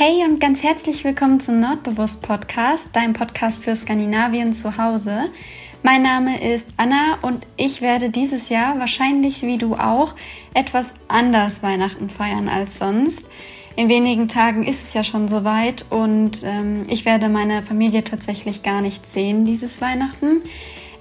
Hey und ganz herzlich willkommen zum Nordbewusst Podcast, deinem Podcast für Skandinavien zu Hause. Mein Name ist Anna und ich werde dieses Jahr wahrscheinlich wie du auch etwas anders Weihnachten feiern als sonst. In wenigen Tagen ist es ja schon soweit und ähm, ich werde meine Familie tatsächlich gar nicht sehen dieses Weihnachten.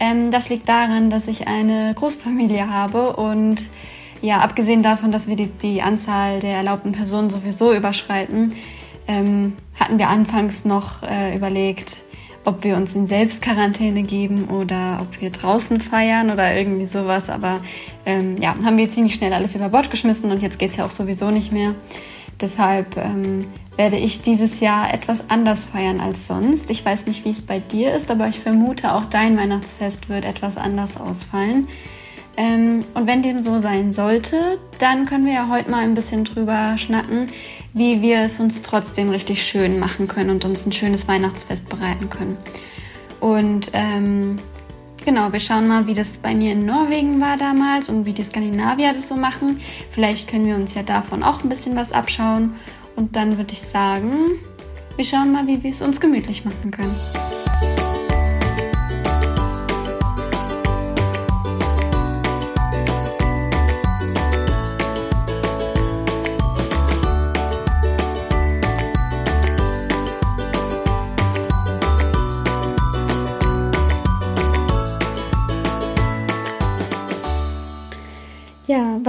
Ähm, das liegt daran, dass ich eine Großfamilie habe und ja, abgesehen davon, dass wir die, die Anzahl der erlaubten Personen sowieso überschreiten, ähm, hatten wir anfangs noch äh, überlegt, ob wir uns in Selbstquarantäne geben oder ob wir draußen feiern oder irgendwie sowas. Aber ähm, ja, haben wir ziemlich schnell alles über Bord geschmissen und jetzt geht es ja auch sowieso nicht mehr. Deshalb ähm, werde ich dieses Jahr etwas anders feiern als sonst. Ich weiß nicht, wie es bei dir ist, aber ich vermute, auch dein Weihnachtsfest wird etwas anders ausfallen. Ähm, und wenn dem so sein sollte, dann können wir ja heute mal ein bisschen drüber schnacken, wie wir es uns trotzdem richtig schön machen können und uns ein schönes Weihnachtsfest bereiten können. Und ähm, genau, wir schauen mal, wie das bei mir in Norwegen war damals und wie die Skandinavier das so machen. Vielleicht können wir uns ja davon auch ein bisschen was abschauen. Und dann würde ich sagen, wir schauen mal, wie wir es uns gemütlich machen können.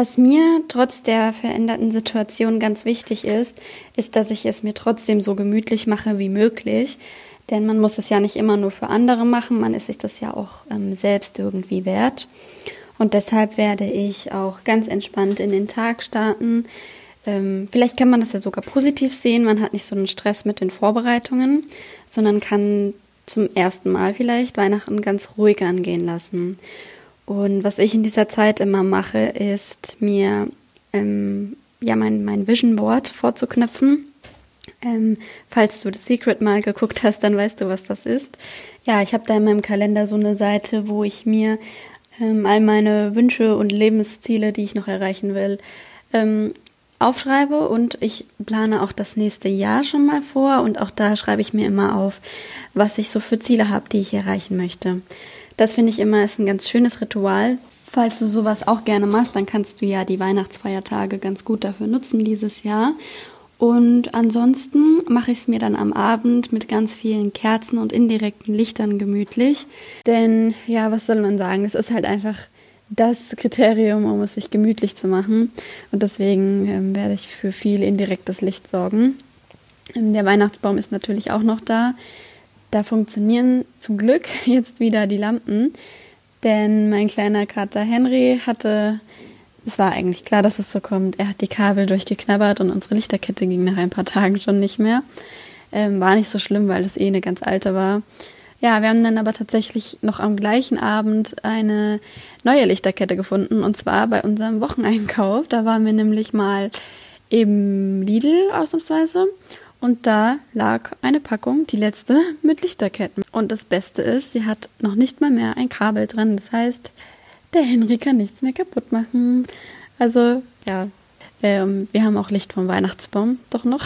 Was mir trotz der veränderten Situation ganz wichtig ist, ist, dass ich es mir trotzdem so gemütlich mache wie möglich. Denn man muss es ja nicht immer nur für andere machen, man ist sich das ja auch ähm, selbst irgendwie wert. Und deshalb werde ich auch ganz entspannt in den Tag starten. Ähm, vielleicht kann man das ja sogar positiv sehen. Man hat nicht so einen Stress mit den Vorbereitungen, sondern kann zum ersten Mal vielleicht Weihnachten ganz ruhig angehen lassen. Und was ich in dieser Zeit immer mache, ist mir ähm, ja mein, mein Vision Board vorzuknöpfen. Ähm, falls du The Secret mal geguckt hast, dann weißt du, was das ist. Ja, ich habe da in meinem Kalender so eine Seite, wo ich mir ähm, all meine Wünsche und Lebensziele, die ich noch erreichen will, ähm, aufschreibe und ich plane auch das nächste Jahr schon mal vor und auch da schreibe ich mir immer auf, was ich so für Ziele habe, die ich erreichen möchte. Das finde ich immer ist ein ganz schönes Ritual. Falls du sowas auch gerne machst, dann kannst du ja die Weihnachtsfeiertage ganz gut dafür nutzen dieses Jahr. Und ansonsten mache ich es mir dann am Abend mit ganz vielen Kerzen und indirekten Lichtern gemütlich. Denn ja, was soll man sagen? Es ist halt einfach das Kriterium, um es sich gemütlich zu machen. Und deswegen ähm, werde ich für viel indirektes Licht sorgen. Ähm, der Weihnachtsbaum ist natürlich auch noch da. Da funktionieren zum Glück jetzt wieder die Lampen, denn mein kleiner Kater Henry hatte, es war eigentlich klar, dass es so kommt, er hat die Kabel durchgeknabbert und unsere Lichterkette ging nach ein paar Tagen schon nicht mehr. Ähm, war nicht so schlimm, weil das eh eine ganz alte war. Ja, wir haben dann aber tatsächlich noch am gleichen Abend eine neue Lichterkette gefunden und zwar bei unserem Wocheneinkauf. Da waren wir nämlich mal im Lidl ausnahmsweise und da lag eine Packung, die letzte, mit Lichterketten. Und das Beste ist, sie hat noch nicht mal mehr ein Kabel dran. Das heißt, der Henry kann nichts mehr kaputt machen. Also, ja, ähm, wir haben auch Licht vom Weihnachtsbaum, doch noch.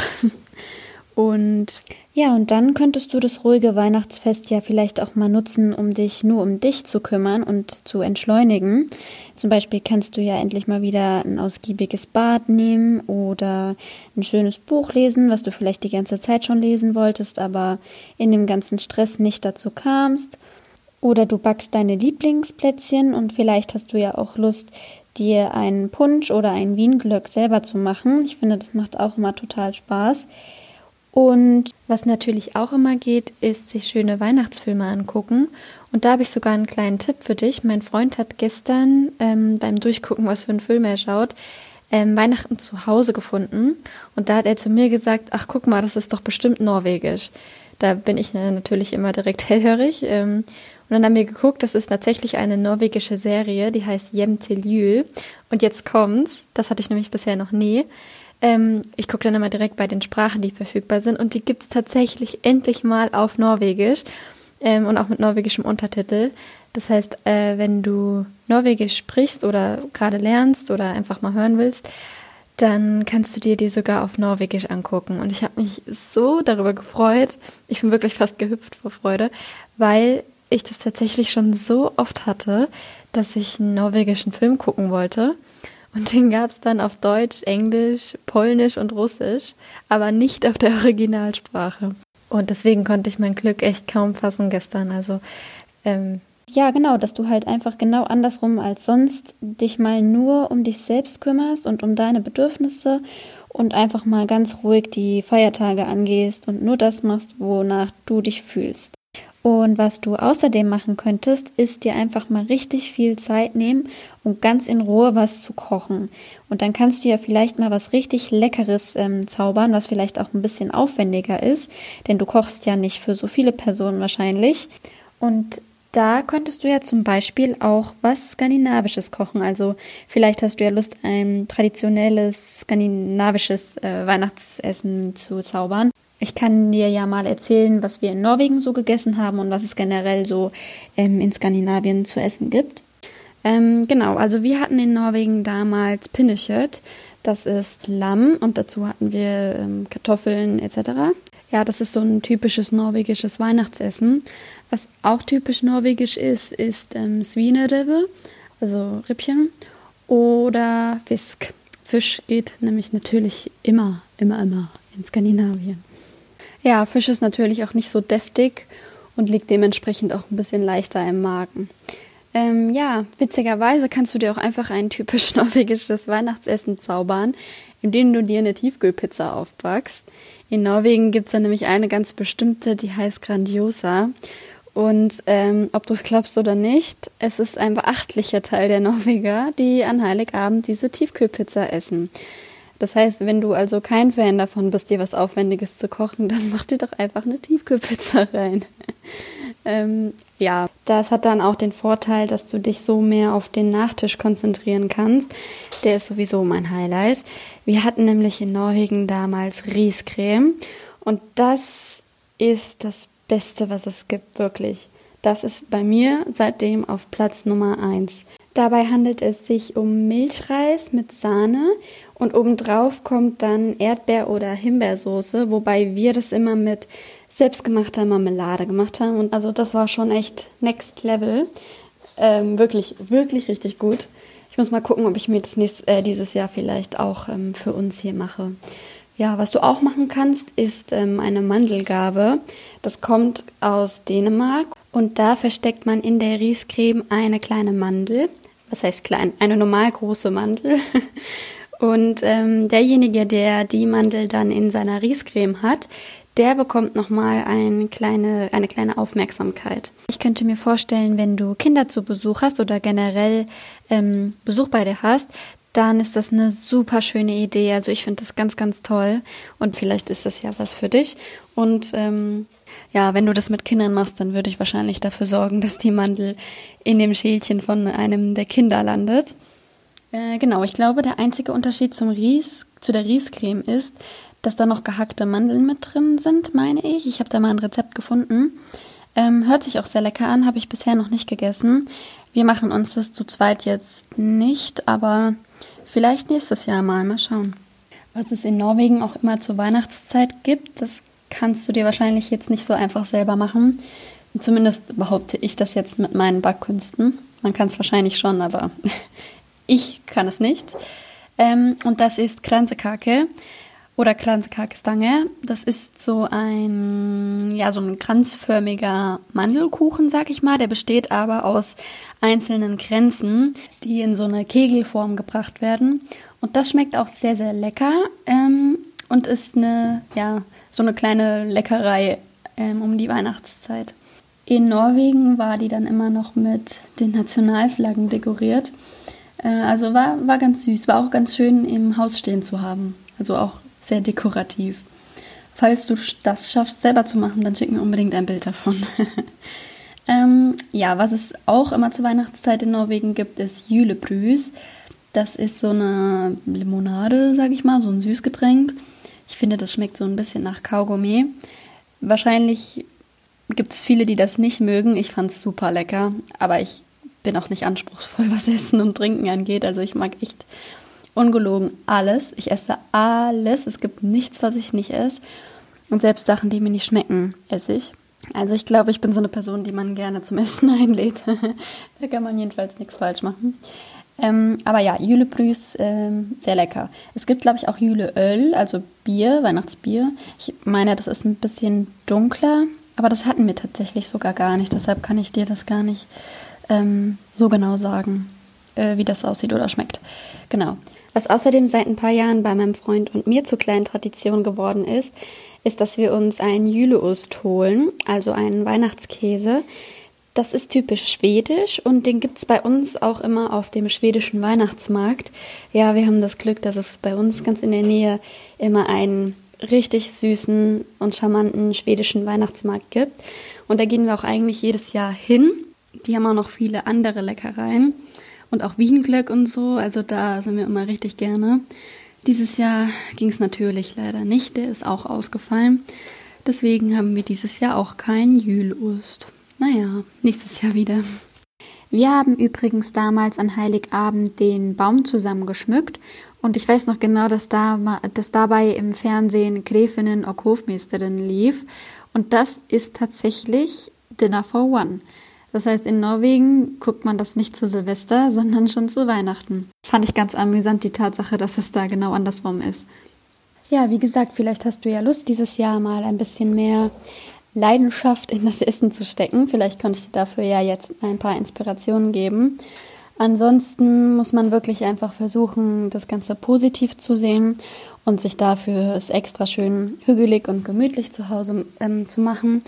Und ja, und dann könntest du das ruhige Weihnachtsfest ja vielleicht auch mal nutzen, um dich nur um dich zu kümmern und zu entschleunigen. Zum Beispiel kannst du ja endlich mal wieder ein ausgiebiges Bad nehmen oder ein schönes Buch lesen, was du vielleicht die ganze Zeit schon lesen wolltest, aber in dem ganzen Stress nicht dazu kamst. Oder du backst deine Lieblingsplätzchen und vielleicht hast du ja auch Lust, dir einen Punsch oder ein Wienglöck selber zu machen. Ich finde, das macht auch immer total Spaß. Und was natürlich auch immer geht, ist sich schöne Weihnachtsfilme angucken. Und da habe ich sogar einen kleinen Tipp für dich. Mein Freund hat gestern ähm, beim Durchgucken, was für einen Film er schaut, ähm, Weihnachten zu Hause gefunden. Und da hat er zu mir gesagt, ach guck mal, das ist doch bestimmt norwegisch. Da bin ich natürlich immer direkt hellhörig. Ähm, und dann haben wir geguckt, das ist tatsächlich eine norwegische Serie, die heißt Jem til Jul. Und jetzt kommt's, das hatte ich nämlich bisher noch nie. Ähm, ich gucke dann immer direkt bei den Sprachen, die verfügbar sind. Und die gibt's tatsächlich endlich mal auf Norwegisch ähm, und auch mit norwegischem Untertitel. Das heißt, äh, wenn du Norwegisch sprichst oder gerade lernst oder einfach mal hören willst, dann kannst du dir die sogar auf Norwegisch angucken. Und ich habe mich so darüber gefreut. Ich bin wirklich fast gehüpft vor Freude, weil ich das tatsächlich schon so oft hatte, dass ich einen norwegischen Film gucken wollte. Und den gab es dann auf Deutsch, Englisch, Polnisch und Russisch, aber nicht auf der Originalsprache. Und deswegen konnte ich mein Glück echt kaum fassen gestern. Also ähm, ja, genau, dass du halt einfach genau andersrum als sonst dich mal nur um dich selbst kümmerst und um deine Bedürfnisse und einfach mal ganz ruhig die Feiertage angehst und nur das machst, wonach du dich fühlst. Und was du außerdem machen könntest, ist dir einfach mal richtig viel Zeit nehmen, um ganz in Ruhe was zu kochen. Und dann kannst du ja vielleicht mal was richtig Leckeres ähm, zaubern, was vielleicht auch ein bisschen aufwendiger ist, denn du kochst ja nicht für so viele Personen wahrscheinlich. Und da könntest du ja zum Beispiel auch was Skandinavisches kochen. Also vielleicht hast du ja Lust, ein traditionelles skandinavisches äh, Weihnachtsessen zu zaubern. Ich kann dir ja mal erzählen, was wir in Norwegen so gegessen haben und was es generell so ähm, in Skandinavien zu essen gibt. Ähm, genau, also wir hatten in Norwegen damals Pinnekjøtt. Das ist Lamm und dazu hatten wir ähm, Kartoffeln etc. Ja, das ist so ein typisches norwegisches Weihnachtsessen. Was auch typisch norwegisch ist, ist ähm, Svineribbe, also Rippchen, oder Fisk. Fisch geht nämlich natürlich immer, immer, immer in Skandinavien. Ja, Fisch ist natürlich auch nicht so deftig und liegt dementsprechend auch ein bisschen leichter im Magen. Ähm, ja, witzigerweise kannst du dir auch einfach ein typisch norwegisches Weihnachtsessen zaubern, indem du dir eine Tiefkühlpizza aufbackst. In Norwegen gibt es da nämlich eine ganz bestimmte, die heißt Grandiosa. Und ähm, ob du es glaubst oder nicht, es ist ein beachtlicher Teil der Norweger, die an Heiligabend diese Tiefkühlpizza essen. Das heißt, wenn du also kein Fan davon bist, dir was Aufwendiges zu kochen, dann mach dir doch einfach eine Tiefkühlpizza rein. ähm, ja, das hat dann auch den Vorteil, dass du dich so mehr auf den Nachtisch konzentrieren kannst. Der ist sowieso mein Highlight. Wir hatten nämlich in Norwegen damals Riescreme und das ist das Beste, was es gibt, wirklich. Das ist bei mir seitdem auf Platz Nummer eins. Dabei handelt es sich um Milchreis mit Sahne und obendrauf kommt dann Erdbeer- oder Himbeersoße, wobei wir das immer mit selbstgemachter Marmelade gemacht haben. Und also das war schon echt next level. Ähm, wirklich, wirklich richtig gut. Ich muss mal gucken, ob ich mir das nächst, äh, dieses Jahr vielleicht auch ähm, für uns hier mache. Ja, was du auch machen kannst, ist ähm, eine Mandelgabe. Das kommt aus Dänemark und da versteckt man in der Riescreme eine kleine Mandel was heißt klein, eine normal große Mandel. Und ähm, derjenige, der die Mandel dann in seiner Riescreme hat, der bekommt nochmal eine kleine, eine kleine Aufmerksamkeit. Ich könnte mir vorstellen, wenn du Kinder zu Besuch hast oder generell ähm, Besuch bei dir hast, dann ist das eine super schöne Idee. Also ich finde das ganz, ganz toll und vielleicht ist das ja was für dich. Und ähm, ja, wenn du das mit Kindern machst, dann würde ich wahrscheinlich dafür sorgen, dass die Mandel in dem Schälchen von einem der Kinder landet. Äh, genau, ich glaube, der einzige Unterschied zum Ries, zu der Riescreme ist, dass da noch gehackte Mandeln mit drin sind, meine ich. Ich habe da mal ein Rezept gefunden. Ähm, hört sich auch sehr lecker an, habe ich bisher noch nicht gegessen. Wir machen uns das zu zweit jetzt nicht, aber vielleicht nächstes Jahr mal. Mal schauen. Was es in Norwegen auch immer zur Weihnachtszeit gibt, das kannst du dir wahrscheinlich jetzt nicht so einfach selber machen. Zumindest behaupte ich das jetzt mit meinen Backkünsten. Man kann es wahrscheinlich schon, aber ich kann es nicht. Ähm, und das ist Kranzekake oder Kranzekakestange. Das ist so ein, ja, so ein kranzförmiger Mandelkuchen, sag ich mal. Der besteht aber aus einzelnen Kränzen, die in so eine Kegelform gebracht werden. Und das schmeckt auch sehr, sehr lecker ähm, und ist eine, ja, so eine kleine Leckerei ähm, um die Weihnachtszeit. In Norwegen war die dann immer noch mit den Nationalflaggen dekoriert. Äh, also war, war ganz süß, war auch ganz schön im Haus stehen zu haben. Also auch sehr dekorativ. Falls du das schaffst, selber zu machen, dann schick mir unbedingt ein Bild davon. ähm, ja, was es auch immer zur Weihnachtszeit in Norwegen gibt, ist Julebrüs. Das ist so eine Limonade, sag ich mal, so ein Süßgetränk ich finde, das schmeckt so ein bisschen nach Kaugummi. Wahrscheinlich gibt es viele, die das nicht mögen. Ich fand es super lecker, aber ich bin auch nicht anspruchsvoll, was Essen und Trinken angeht. Also ich mag echt ungelogen alles. Ich esse alles. Es gibt nichts, was ich nicht esse. Und selbst Sachen, die mir nicht schmecken, esse ich. Also ich glaube, ich bin so eine Person, die man gerne zum Essen einlädt. da kann man jedenfalls nichts falsch machen. Ähm, aber ja, Jülebrüß, ähm, sehr lecker. Es gibt, glaube ich, auch Jüleöl, also Bier, Weihnachtsbier. Ich meine, das ist ein bisschen dunkler, aber das hatten wir tatsächlich sogar gar nicht. Deshalb kann ich dir das gar nicht ähm, so genau sagen, äh, wie das aussieht oder schmeckt. Genau. Was außerdem seit ein paar Jahren bei meinem Freund und mir zur kleinen Tradition geworden ist, ist, dass wir uns einen Jüleost holen, also einen Weihnachtskäse. Das ist typisch schwedisch und den gibt's bei uns auch immer auf dem schwedischen Weihnachtsmarkt. Ja, wir haben das Glück, dass es bei uns ganz in der Nähe immer einen richtig süßen und charmanten schwedischen Weihnachtsmarkt gibt. Und da gehen wir auch eigentlich jedes Jahr hin. Die haben auch noch viele andere Leckereien und auch Wienglöck und so. Also da sind wir immer richtig gerne. Dieses Jahr ging es natürlich leider nicht, der ist auch ausgefallen. Deswegen haben wir dieses Jahr auch keinen Jülost. Naja, nächstes Jahr wieder. Wir haben übrigens damals an Heiligabend den Baum zusammengeschmückt und ich weiß noch genau, dass, da, dass dabei im Fernsehen Gräfinnen und Hofmeisterin lief und das ist tatsächlich Dinner for One. Das heißt, in Norwegen guckt man das nicht zu Silvester, sondern schon zu Weihnachten. Fand ich ganz amüsant, die Tatsache, dass es da genau andersrum ist. Ja, wie gesagt, vielleicht hast du ja Lust, dieses Jahr mal ein bisschen mehr Leidenschaft in das Essen zu stecken. Vielleicht konnte ich dir dafür ja jetzt ein paar Inspirationen geben. Ansonsten muss man wirklich einfach versuchen, das Ganze positiv zu sehen und sich dafür es extra schön hügelig und gemütlich zu Hause ähm, zu machen.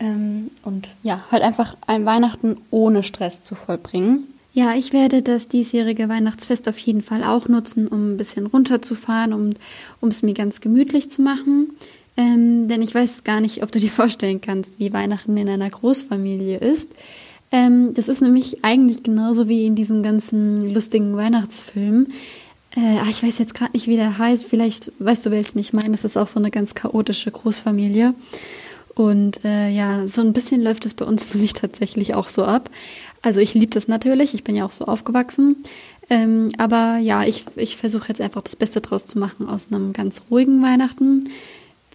Ähm, und ja, halt einfach ein Weihnachten ohne Stress zu vollbringen. Ja, ich werde das diesjährige Weihnachtsfest auf jeden Fall auch nutzen, um ein bisschen runterzufahren, um, um es mir ganz gemütlich zu machen. Ähm, denn ich weiß gar nicht, ob du dir vorstellen kannst, wie Weihnachten in einer Großfamilie ist. Ähm, das ist nämlich eigentlich genauso wie in diesen ganzen lustigen Weihnachtsfilmen. Äh, ich weiß jetzt gerade nicht, wie der heißt. Vielleicht weißt du, welchen ich meine. Das ist auch so eine ganz chaotische Großfamilie. Und äh, ja, so ein bisschen läuft es bei uns nämlich tatsächlich auch so ab. Also ich liebe das natürlich, ich bin ja auch so aufgewachsen. Ähm, aber ja, ich, ich versuche jetzt einfach das Beste draus zu machen aus einem ganz ruhigen Weihnachten.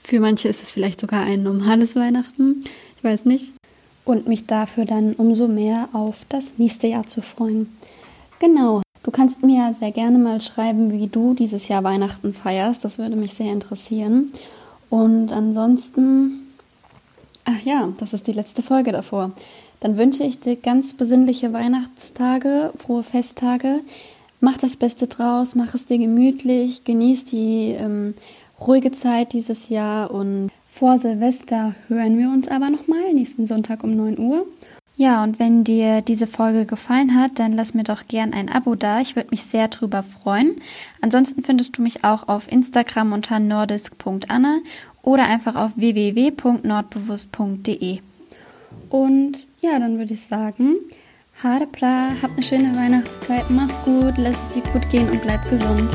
Für manche ist es vielleicht sogar ein normales Weihnachten. Ich weiß nicht. Und mich dafür dann umso mehr auf das nächste Jahr zu freuen. Genau. Du kannst mir sehr gerne mal schreiben, wie du dieses Jahr Weihnachten feierst. Das würde mich sehr interessieren. Und ansonsten Ach ja, das ist die letzte Folge davor. Dann wünsche ich dir ganz besinnliche Weihnachtstage, frohe Festtage. Mach das Beste draus, mach es dir gemütlich, genieß die ähm, ruhige Zeit dieses Jahr und vor Silvester hören wir uns aber nochmal nächsten Sonntag um 9 Uhr. Ja, und wenn dir diese Folge gefallen hat, dann lass mir doch gern ein Abo da. Ich würde mich sehr drüber freuen. Ansonsten findest du mich auch auf Instagram unter nordisk.anna oder einfach auf www.nordbewusst.de. Und ja, dann würde ich sagen, Harepla, hab eine schöne Weihnachtszeit, mach's gut, lass es dir gut gehen und bleib gesund.